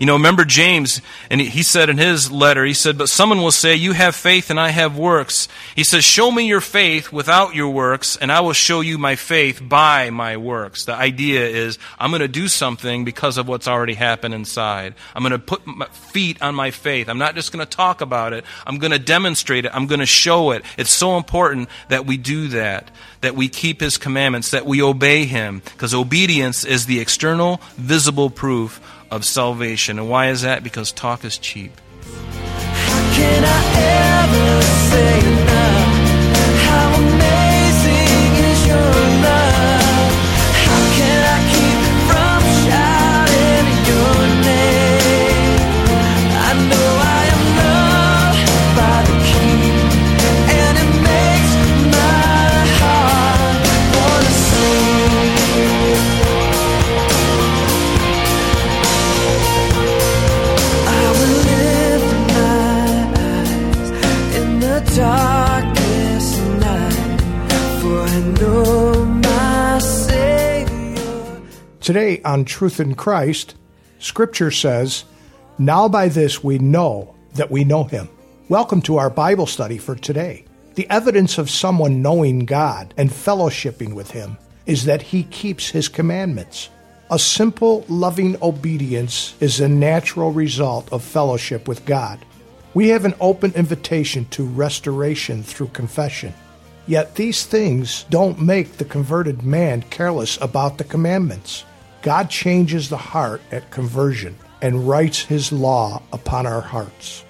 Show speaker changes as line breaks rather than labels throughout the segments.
You know, remember James, and he said in his letter, he said, But someone will say, You have faith and I have works. He says, Show me your faith without your works, and I will show you my faith by my works. The idea is, I'm going to do something because of what's already happened inside. I'm going to put my feet on my faith. I'm not just going to talk about it, I'm going to demonstrate it, I'm going to show it. It's so important that we do that, that we keep his commandments, that we obey him, because obedience is the external, visible proof of salvation. And why is that? Because talk is cheap.
Today on Truth in Christ, Scripture says, Now by this we know that we know Him. Welcome to our Bible study for today. The evidence of someone knowing God and fellowshipping with Him is that He keeps His commandments. A simple, loving obedience is a natural result of fellowship with God. We have an open invitation to restoration through confession. Yet these things don't make the converted man careless about the commandments. God changes the heart at conversion and writes his law upon our hearts.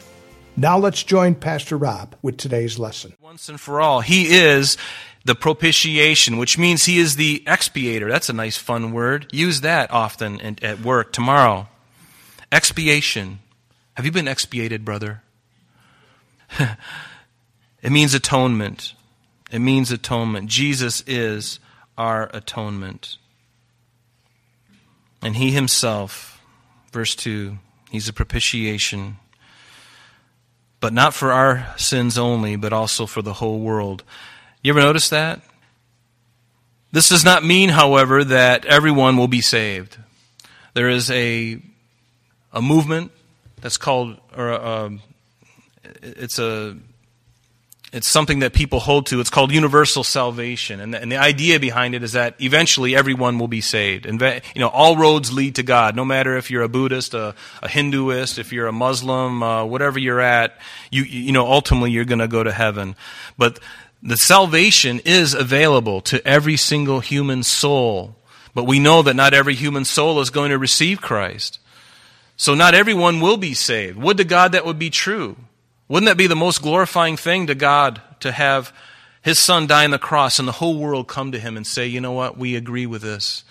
Now let's join Pastor Rob with today's lesson.
Once and for all, he is the propitiation, which means he is the expiator. That's a nice, fun word. Use that often at work tomorrow. Expiation. Have you been expiated, brother? it means atonement. It means atonement. Jesus is our atonement. And he himself, verse 2, he's a propitiation, but not for our sins only, but also for the whole world. You ever notice that? This does not mean, however, that everyone will be saved. There is a, a movement that's called, or a, um, it's a it's something that people hold to. It's called universal salvation. And the, and the, idea behind it is that eventually everyone will be saved. And, you know, all roads lead to God. No matter if you're a Buddhist, a, a Hinduist, if you're a Muslim, uh, whatever you're at, you, you know, ultimately you're going to go to heaven. But the salvation is available to every single human soul. But we know that not every human soul is going to receive Christ. So not everyone will be saved. Would to God that would be true. Wouldn't that be the most glorifying thing to God to have his son die on the cross and the whole world come to him and say, you know what, we agree with this.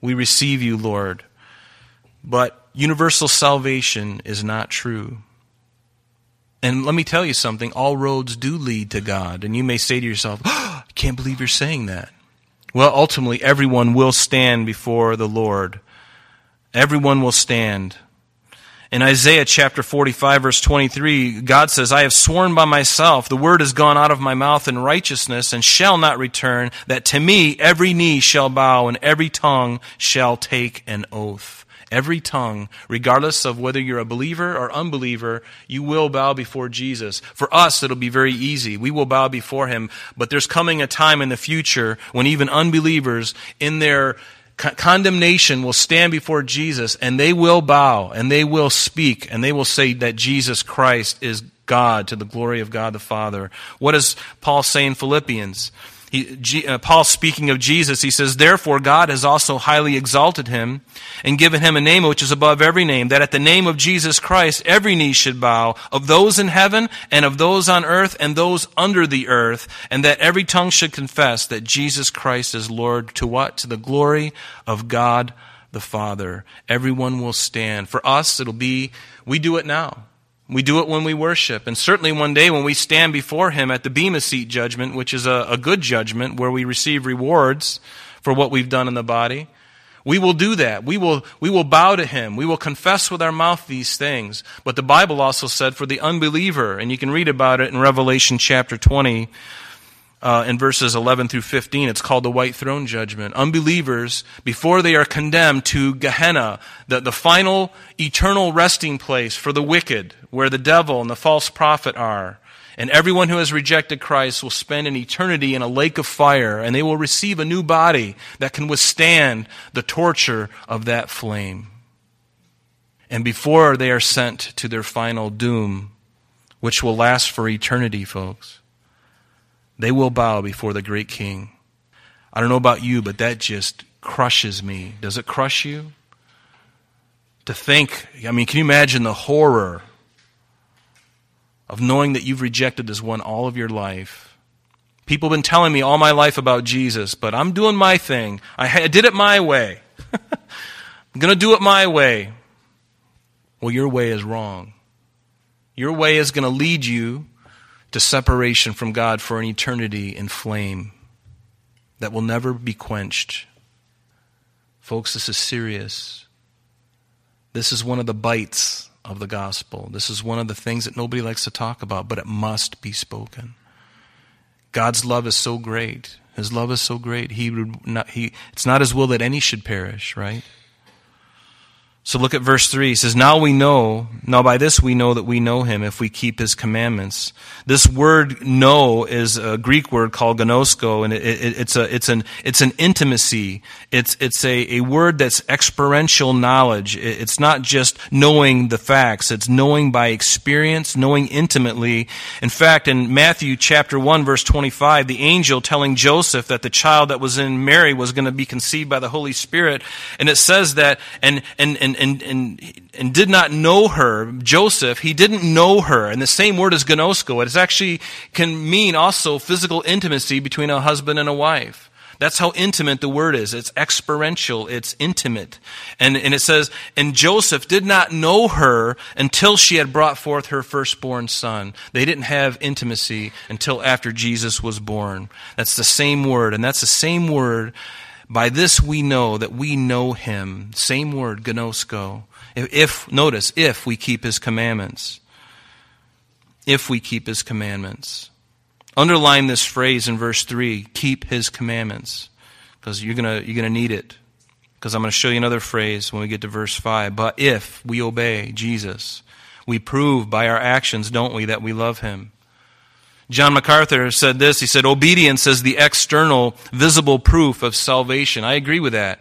We receive you, Lord. But universal salvation is not true. And let me tell you something all roads do lead to God. And you may say to yourself, oh, I can't believe you're saying that. Well, ultimately, everyone will stand before the Lord. Everyone will stand. In Isaiah chapter 45, verse 23, God says, I have sworn by myself, the word has gone out of my mouth in righteousness and shall not return, that to me every knee shall bow and every tongue shall take an oath. Every tongue, regardless of whether you're a believer or unbeliever, you will bow before Jesus. For us, it'll be very easy. We will bow before him. But there's coming a time in the future when even unbelievers, in their condemnation will stand before Jesus and they will bow and they will speak and they will say that Jesus Christ is God to the glory of God the Father. What does Paul say in Philippians? He, G, uh, Paul speaking of Jesus, he says, Therefore God has also highly exalted him and given him a name which is above every name, that at the name of Jesus Christ every knee should bow, of those in heaven and of those on earth and those under the earth, and that every tongue should confess that Jesus Christ is Lord to what? To the glory of God the Father. Everyone will stand. For us, it'll be, we do it now. We do it when we worship. And certainly one day when we stand before Him at the Bema Seat judgment, which is a, a good judgment where we receive rewards for what we've done in the body, we will do that. We will, we will bow to Him. We will confess with our mouth these things. But the Bible also said for the unbeliever, and you can read about it in Revelation chapter 20, uh, in verses 11 through 15. It's called the white throne judgment. Unbelievers, before they are condemned to Gehenna, the, the final eternal resting place for the wicked, where the devil and the false prophet are, and everyone who has rejected Christ will spend an eternity in a lake of fire, and they will receive a new body that can withstand the torture of that flame. And before they are sent to their final doom, which will last for eternity, folks, they will bow before the great king. I don't know about you, but that just crushes me. Does it crush you? To think, I mean, can you imagine the horror of knowing that you've rejected this one all of your life? People have been telling me all my life about Jesus, but I'm doing my thing. I did it my way. I'm going to do it my way. Well, your way is wrong. Your way is going to lead you to separation from God for an eternity in flame that will never be quenched. Folks, this is serious. This is one of the bites of the gospel. This is one of the things that nobody likes to talk about, but it must be spoken. God's love is so great. His love is so great. He would not, he, it's not his will that any should perish, right? So look at verse 3. He says, Now we know, now by this we know that we know him if we keep his commandments. This word know is a Greek word called gnosko, and it, it, it's, a, it's, an, it's an intimacy. It's, it's a, a word that's experiential knowledge. It, it's not just knowing the facts, it's knowing by experience, knowing intimately. In fact, in Matthew chapter 1, verse 25, the angel telling Joseph that the child that was in Mary was going to be conceived by the Holy Spirit, and it says that, and, and, and and, and, and did not know her, Joseph, he didn't know her. And the same word as gnosko, it actually can mean also physical intimacy between a husband and a wife. That's how intimate the word is. It's experiential. It's intimate. And, and it says, and Joseph did not know her until she had brought forth her firstborn son. They didn't have intimacy until after Jesus was born. That's the same word. And that's the same word by this we know that we know him. Same word, gnosko. If, if, notice, if we keep his commandments. If we keep his commandments. Underline this phrase in verse 3 keep his commandments. Because you're going you're going to need it. Because I'm going to show you another phrase when we get to verse 5. But if we obey Jesus, we prove by our actions, don't we, that we love him. John MacArthur said this. He said, Obedience is the external, visible proof of salvation. I agree with that.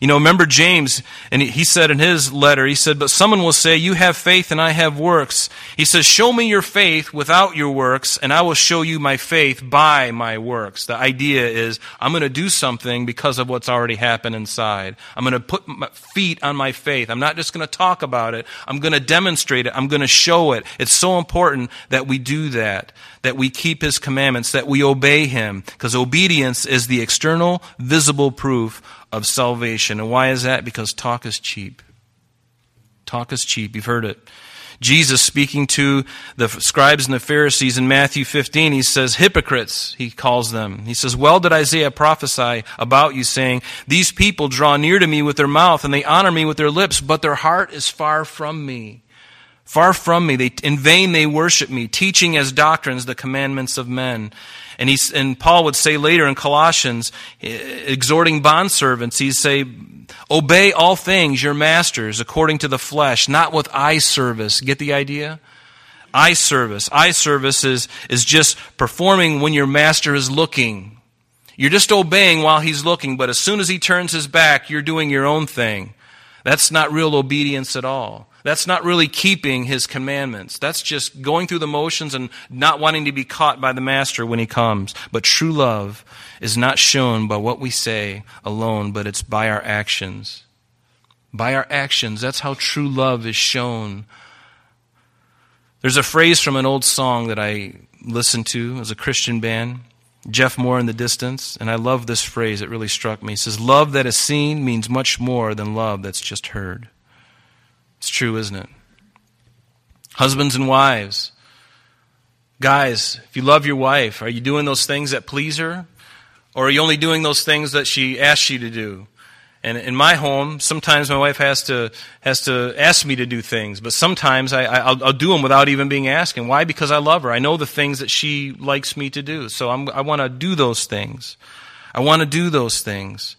You know, remember James, and he said in his letter, he said, But someone will say, You have faith and I have works. He says, Show me your faith without your works, and I will show you my faith by my works. The idea is, I'm going to do something because of what's already happened inside. I'm going to put my feet on my faith. I'm not just going to talk about it. I'm going to demonstrate it. I'm going to show it. It's so important that we do that, that we keep his commandments, that we obey him, because obedience is the external, visible proof of salvation. And why is that? Because talk is cheap. Talk is cheap. You've heard it. Jesus speaking to the scribes and the Pharisees in Matthew 15, he says, hypocrites, he calls them. He says, well did Isaiah prophesy about you saying, these people draw near to me with their mouth and they honor me with their lips, but their heart is far from me. Far from me. They, in vain they worship me, teaching as doctrines the commandments of men. And, he, and Paul would say later in Colossians, eh, exhorting bondservants, he'd say, Obey all things, your masters, according to the flesh, not with eye service. Get the idea? Eye service. Eye service is, is just performing when your master is looking. You're just obeying while he's looking, but as soon as he turns his back, you're doing your own thing. That's not real obedience at all. That's not really keeping his commandments. That's just going through the motions and not wanting to be caught by the master when he comes. But true love is not shown by what we say alone, but it's by our actions. By our actions. That's how true love is shown. There's a phrase from an old song that I listened to as a Christian band. Jeff Moore in the distance, and I love this phrase. It really struck me. He says, Love that is seen means much more than love that's just heard. It's true, isn't it? Husbands and wives. Guys, if you love your wife, are you doing those things that please her? Or are you only doing those things that she asks you to do? And in my home, sometimes my wife has to has to ask me to do things, but sometimes I, will do them without even being asked. And Why? Because I love her. I know the things that she likes me to do, so I'm, I want to do those things. I want to do those things.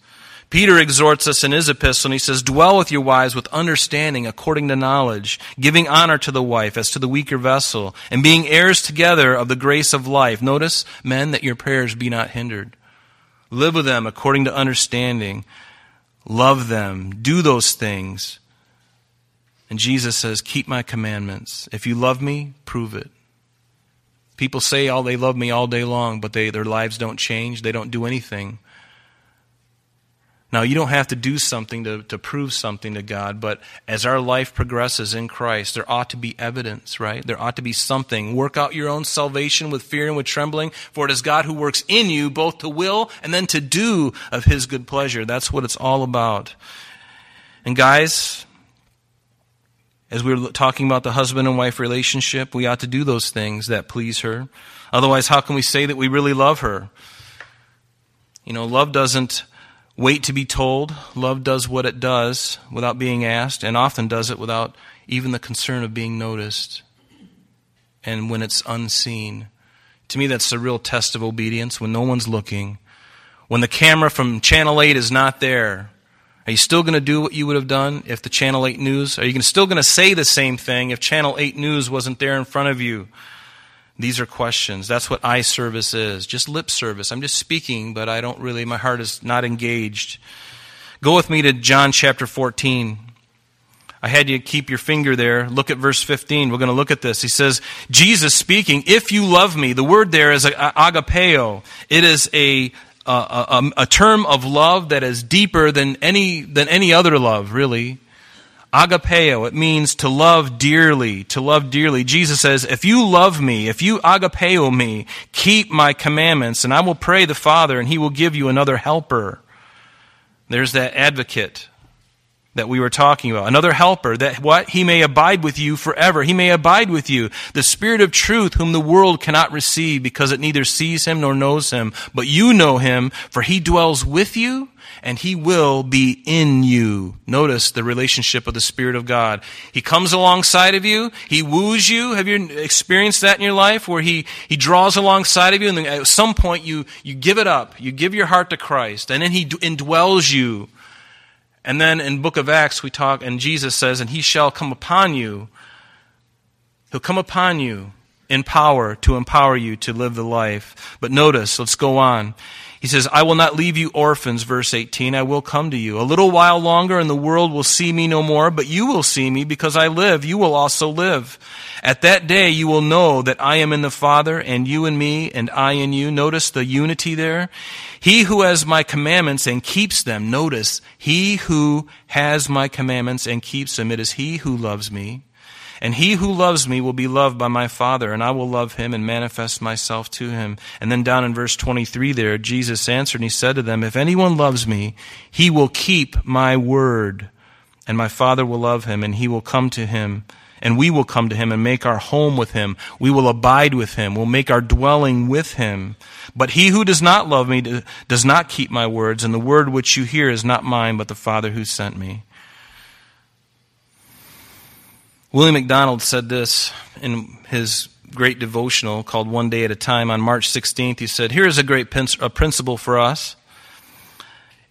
Peter exhorts us in his epistle, and he says, Dwell with your wives with understanding according to knowledge, giving honor to the wife as to the weaker vessel, and being heirs together of the grace of life. Notice, men, that your prayers be not hindered. Live with them according to understanding love them, do those things. And Jesus says, Keep my commandments. If you love me, prove it. People say, Oh, they love me all day long, but they, their lives don't change. They don't do anything. Now, you don't have to do something to, to prove something to God, but as our life progresses in Christ, there ought to be evidence, right? There ought to be something. Work out your own salvation with fear and with trembling, for it is God who works in you both to will and then to do of his good pleasure. That's what it's all about. And guys, as we are talking about the husband and wife relationship, we ought to do those things that please her. Otherwise, how can we say that we really love her? You know, love doesn't wait to be told. Love does what it does without being asked, and often does it without even the concern of being noticed. And when it's unseen. To me, that's the real test of obedience when no one's looking. When the camera from Channel 8 is not there, are you still going to do what you would have done if the Channel 8 News? Are you still going to say the same thing if Channel 8 News wasn't there in front of you? These are questions. That's what eye service is. Just lip service. I'm just speaking, but I don't really, my heart is not engaged. Go with me to John chapter 14. I had you keep your finger there. Look at verse 15. We're going to look at this. He says, Jesus speaking, if you love me, the word there is agapeo. It is a, a, a, a term of love that is deeper than any, than any other love, really. Agapeo, it means to love dearly, to love dearly. Jesus says, if you love me, if you agapeo me, keep my commandments, and I will pray the Father, and he will give you another helper. There's that advocate that we were talking about. Another helper that what? He may abide with you forever. He may abide with you. The Spirit of truth whom the world cannot receive because it neither sees him nor knows him. But you know him for he dwells with you and he will be in you. Notice the relationship of the Spirit of God. He comes alongside of you. He woos you. Have you experienced that in your life where he, he draws alongside of you and at some point you, you give it up. You give your heart to Christ and then he indwells you. And then in book of Acts we talk and Jesus says, and he shall come upon you. He'll come upon you in power to empower you to live the life. But notice, let's go on. He says, I will not leave you orphans, verse 18. I will come to you. A little while longer and the world will see me no more, but you will see me because I live. You will also live. At that day you will know that I am in the Father and you in me and I in you. Notice the unity there. He who has my commandments and keeps them. Notice, he who has my commandments and keeps them. It is he who loves me. And he who loves me will be loved by my Father, and I will love him and manifest myself to him. And then down in verse 23 there, Jesus answered and he said to them, If anyone loves me, he will keep my word, and my Father will love him, and he will come to him. And we will come to him and make our home with him. We will abide with him. We'll make our dwelling with him. But he who does not love me does not keep my words, and the word which you hear is not mine, but the Father who sent me. William MacDonald said this in his great devotional called One Day at a Time on March 16th. He said, Here is a great a principle for us.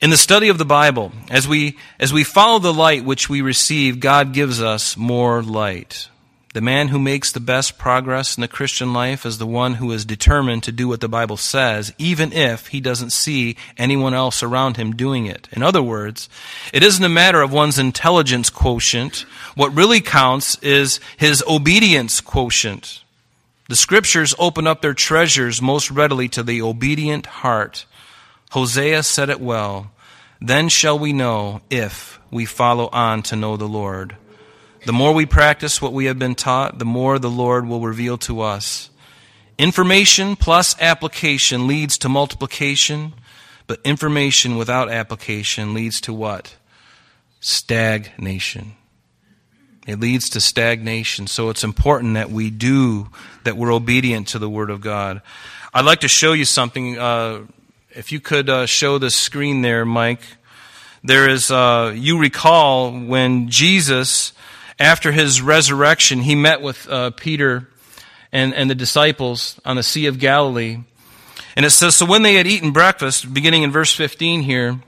In the study of the Bible, as we, as we follow the light which we receive, God gives us more light. The man who makes the best progress in the Christian life is the one who is determined to do what the Bible says, even if he doesn't see anyone else around him doing it. In other words, it isn't a matter of one's intelligence quotient. What really counts is his obedience quotient. The scriptures open up their treasures most readily to the obedient heart. Hosea said it well. Then shall we know if we follow on to know the Lord. The more we practice what we have been taught, the more the Lord will reveal to us. Information plus application leads to multiplication, but information without application leads to what? Stagnation. It leads to stagnation. So it's important that we do, that we're obedient to the Word of God. I'd like to show you something. Uh, if you could uh, show the screen there, Mike. There is, uh, you recall when Jesus, after his resurrection, he met with uh, Peter and, and the disciples on the Sea of Galilee. And it says, So when they had eaten breakfast, beginning in verse 15 here,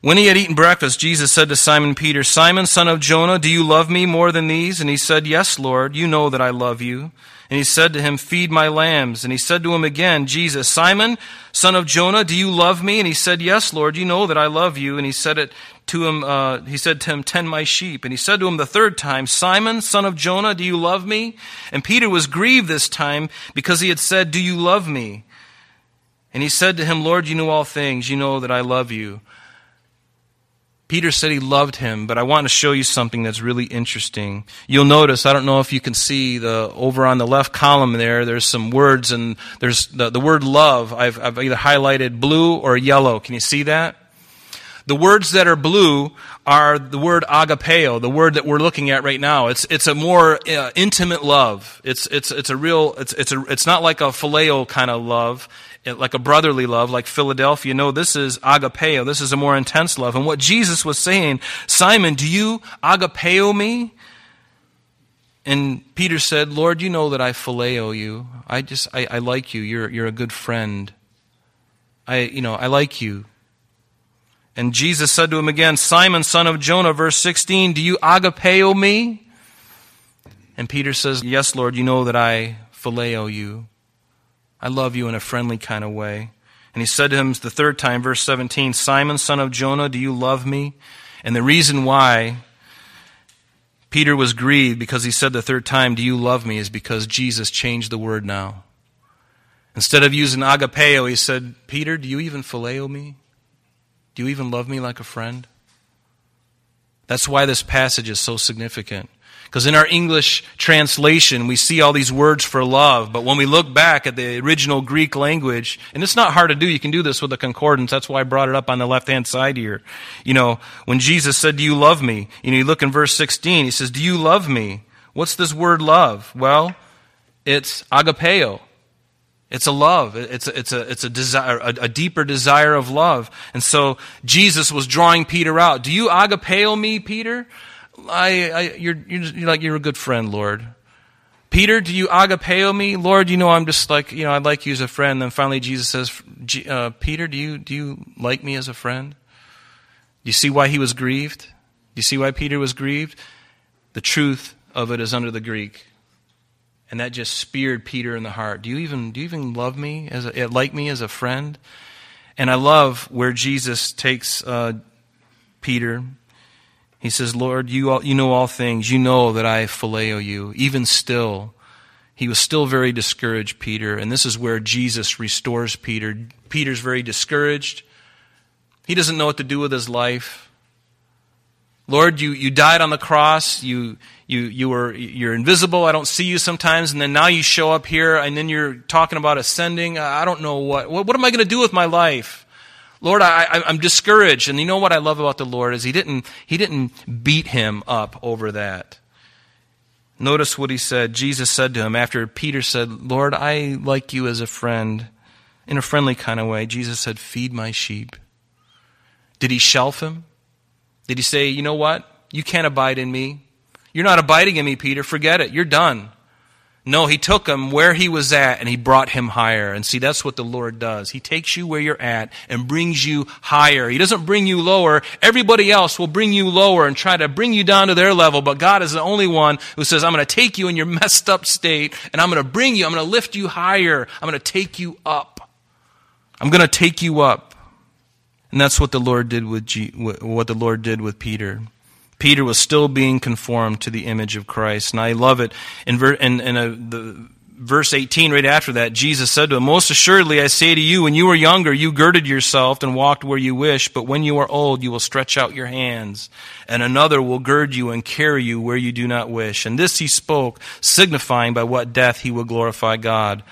when he had eaten breakfast, Jesus said to Simon Peter, Simon, son of Jonah, do you love me more than these? And he said, Yes, Lord, you know that I love you. And he said to him, Feed my lambs. And he said to him again, Jesus, Simon, son of Jonah, do you love me? And he said, Yes, Lord, you know that I love you. And he said it to him, uh, he said to him, Tend my sheep. And he said to him the third time, Simon, son of Jonah, do you love me? And Peter was grieved this time because he had said, Do you love me? And he said to him, Lord, you know all things. You know that I love you. Peter said he loved him, but I want to show you something that's really interesting. You'll notice, I don't know if you can see the, over on the left column there, there's some words and there's the, the word love. I've, I've either highlighted blue or yellow. Can you see that? The words that are blue are the word agapeo, the word that we're looking at right now. It's, it's a more uh, intimate love. It's, it's, it's a real, it's, it's, a, it's not like a phileo kind of love like a brotherly love, like Philadelphia. No, this is agapeo. This is a more intense love. And what Jesus was saying, Simon, do you agapeo me? And Peter said, Lord, you know that I phileo you. I just, I, I like you. You're, you're a good friend. I, you know, I like you. And Jesus said to him again, Simon, son of Jonah, verse 16, do you agapeo me? And Peter says, Yes, Lord, you know that I phileo you. I love you in a friendly kind of way. And he said to him the third time, verse 17, Simon, son of Jonah, do you love me? And the reason why Peter was grieved because he said the third time, Do you love me? is because Jesus changed the word now. Instead of using agapeo, he said, Peter, do you even phileo me? Do you even love me like a friend? That's why this passage is so significant. Because in our English translation, we see all these words for love, but when we look back at the original Greek language, and it's not hard to do, you can do this with a concordance. That's why I brought it up on the left hand side here. You know, when Jesus said, Do you love me? You know, you look in verse 16, he says, Do you love me? What's this word love? Well, it's agapeo. It's a love. It's a, it's a, it's a desire, a, a, deeper desire of love. And so Jesus was drawing Peter out. Do you agapeo me, Peter? I, I you're, you're, you're like, you're a good friend, Lord. Peter, do you agapeo me? Lord, you know, I'm just like, you know, I'd like you as a friend. Then finally Jesus says, uh, Peter, do you, do you like me as a friend? Do you see why he was grieved? Do you see why Peter was grieved? The truth of it is under the Greek. And that just speared Peter in the heart. Do you even, do you even love me as a, like me as a friend? And I love where Jesus takes uh, Peter he says, Lord, you, all, you know all things. You know that I phileo you. Even still, he was still very discouraged, Peter. And this is where Jesus restores Peter. Peter's very discouraged. He doesn't know what to do with his life. Lord, you, you died on the cross. You, you, you were, you're invisible. I don't see you sometimes. And then now you show up here and then you're talking about ascending. I don't know what, what, what am I going to do with my life? Lord, I, am discouraged. And you know what I love about the Lord is he didn't, he didn't beat him up over that. Notice what he said. Jesus said to him after Peter said, Lord, I like you as a friend. In a friendly kind of way, Jesus said, Feed my sheep. Did he shelf him? Did he say, You know what? You can't abide in me. You're not abiding in me, Peter. Forget it. You're done. No, he took him where he was at and he brought him higher. And see, that's what the Lord does. He takes you where you're at and brings you higher. He doesn't bring you lower. Everybody else will bring you lower and try to bring you down to their level. But God is the only one who says, I'm going to take you in your messed up state and I'm going to bring you, I'm going to lift you higher. I'm going to take you up. I'm going to take you up. And that's what the Lord did with G- what the Lord did with Peter. Peter was still being conformed to the image of Christ. And I love it. In, ver- in, in a, the, verse 18, right after that, Jesus said to him, Most assuredly I say to you, when you were younger, you girded yourself and walked where you wish, but when you are old, you will stretch out your hands, and another will gird you and carry you where you do not wish. And this he spoke, signifying by what death he would glorify God.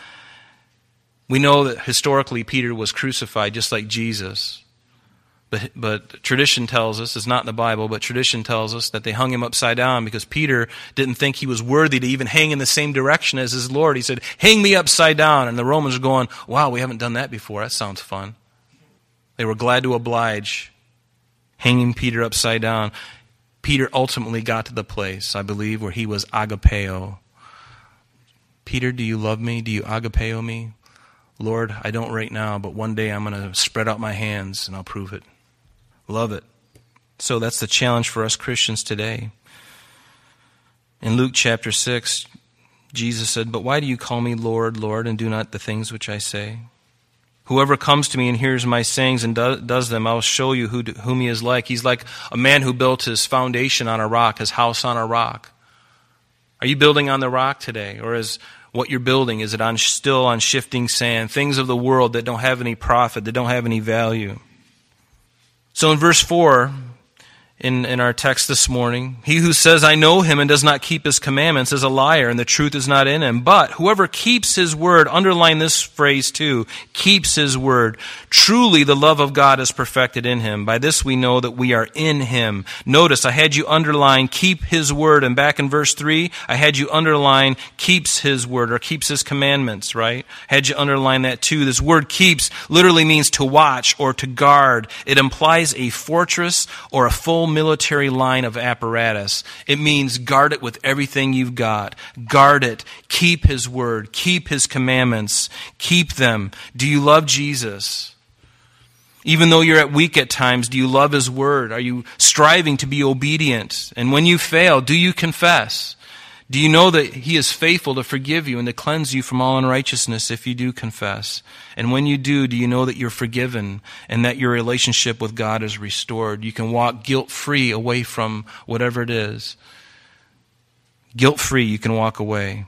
We know that historically Peter was crucified just like Jesus. But, but tradition tells us, it's not in the Bible, but tradition tells us that they hung him upside down because Peter didn't think he was worthy to even hang in the same direction as his Lord. He said, Hang me upside down. And the Romans are going, Wow, we haven't done that before. That sounds fun. They were glad to oblige, hanging Peter upside down. Peter ultimately got to the place, I believe, where he was agapeo. Peter, do you love me? Do you agapeo me? Lord, I don't right now, but one day I'm going to spread out my hands and I'll prove it. Love it. So that's the challenge for us Christians today. In Luke chapter 6, Jesus said, But why do you call me Lord, Lord, and do not the things which I say? Whoever comes to me and hears my sayings and do, does them, I'll show you who, whom he is like. He's like a man who built his foundation on a rock, his house on a rock. Are you building on the rock today? Or is what you're building, is it on, still on shifting sand? Things of the world that don't have any profit, that don't have any value. So in verse 4, in, in our text this morning. He who says, I know him and does not keep his commandments is a liar, and the truth is not in him. But whoever keeps his word, underline this phrase too, keeps his word. Truly the love of God is perfected in him. By this we know that we are in him. Notice I had you underline keep his word, and back in verse 3, I had you underline keeps his word, or keeps his commandments, right? Had you underline that too. This word keeps literally means to watch or to guard. It implies a fortress or a full military line of apparatus. It means guard it with everything you've got. Guard it. Keep His word. Keep His commandments. Keep them. Do you love Jesus? Even though you're at weak at times, do you love His word? Are you striving to be obedient? And when you fail, do you confess? Do you know that He is faithful to forgive you and to cleanse you from all unrighteousness if you do confess? And when you do, do you know that you're forgiven and that your relationship with God is restored? You can walk guilt free away from whatever it is. Guilt free, you can walk away.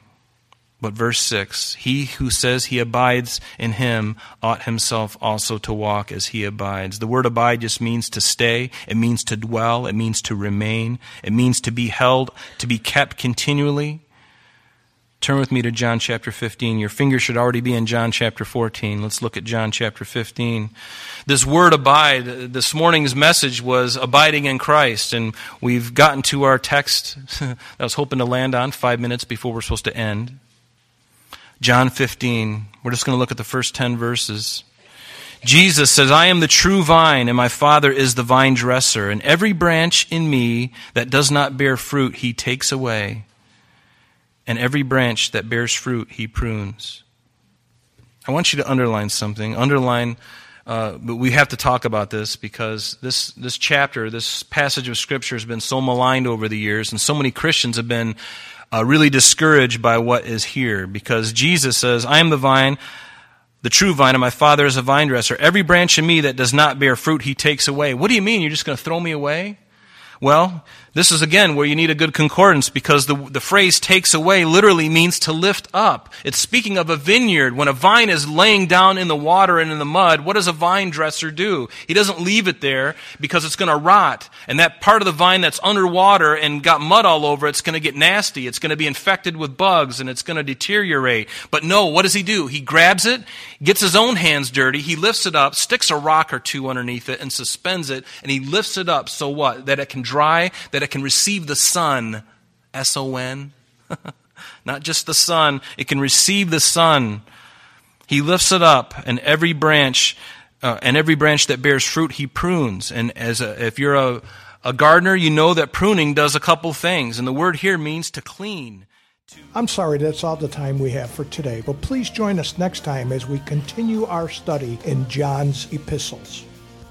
But verse 6 He who says he abides in him ought himself also to walk as he abides. The word abide just means to stay, it means to dwell, it means to remain, it means to be held, to be kept continually. Turn with me to John chapter 15. Your finger should already be in John chapter 14. Let's look at John chapter 15. This word abide, this morning's message was abiding in Christ, and we've gotten to our text I was hoping to land on five minutes before we're supposed to end. John 15. We're just going to look at the first 10 verses. Jesus says, I am the true vine, and my Father is the vine dresser. And every branch in me that does not bear fruit, he takes away. And every branch that bears fruit, he prunes. I want you to underline something. Underline, uh, but we have to talk about this because this, this chapter, this passage of Scripture has been so maligned over the years, and so many Christians have been uh, really discouraged by what is here because Jesus says, I am the vine, the true vine, and my Father is a vine dresser. Every branch in me that does not bear fruit, he takes away. What do you mean? You're just going to throw me away? Well, this is again where you need a good concordance because the, the phrase takes away literally means to lift up. It's speaking of a vineyard. When a vine is laying down in the water and in the mud, what does a vine dresser do? He doesn't leave it there because it's going to rot. And that part of the vine that's underwater and got mud all over it's going to get nasty. It's going to be infected with bugs and it's going to deteriorate. But no, what does he do? He grabs it, gets his own hands dirty, he lifts it up, sticks a rock or two underneath it and suspends it, and he lifts it up so what? That it can dry, that it it can receive the sun, S O N. Not just the sun, it can receive the sun. He lifts it up, and every branch, uh, and every branch that bears fruit, he prunes. And as a, if you're a, a gardener, you know that pruning does a couple things, and the word here means to clean.
I'm sorry that's all the time we have for today, but please join us next time as we continue our study in John's epistles.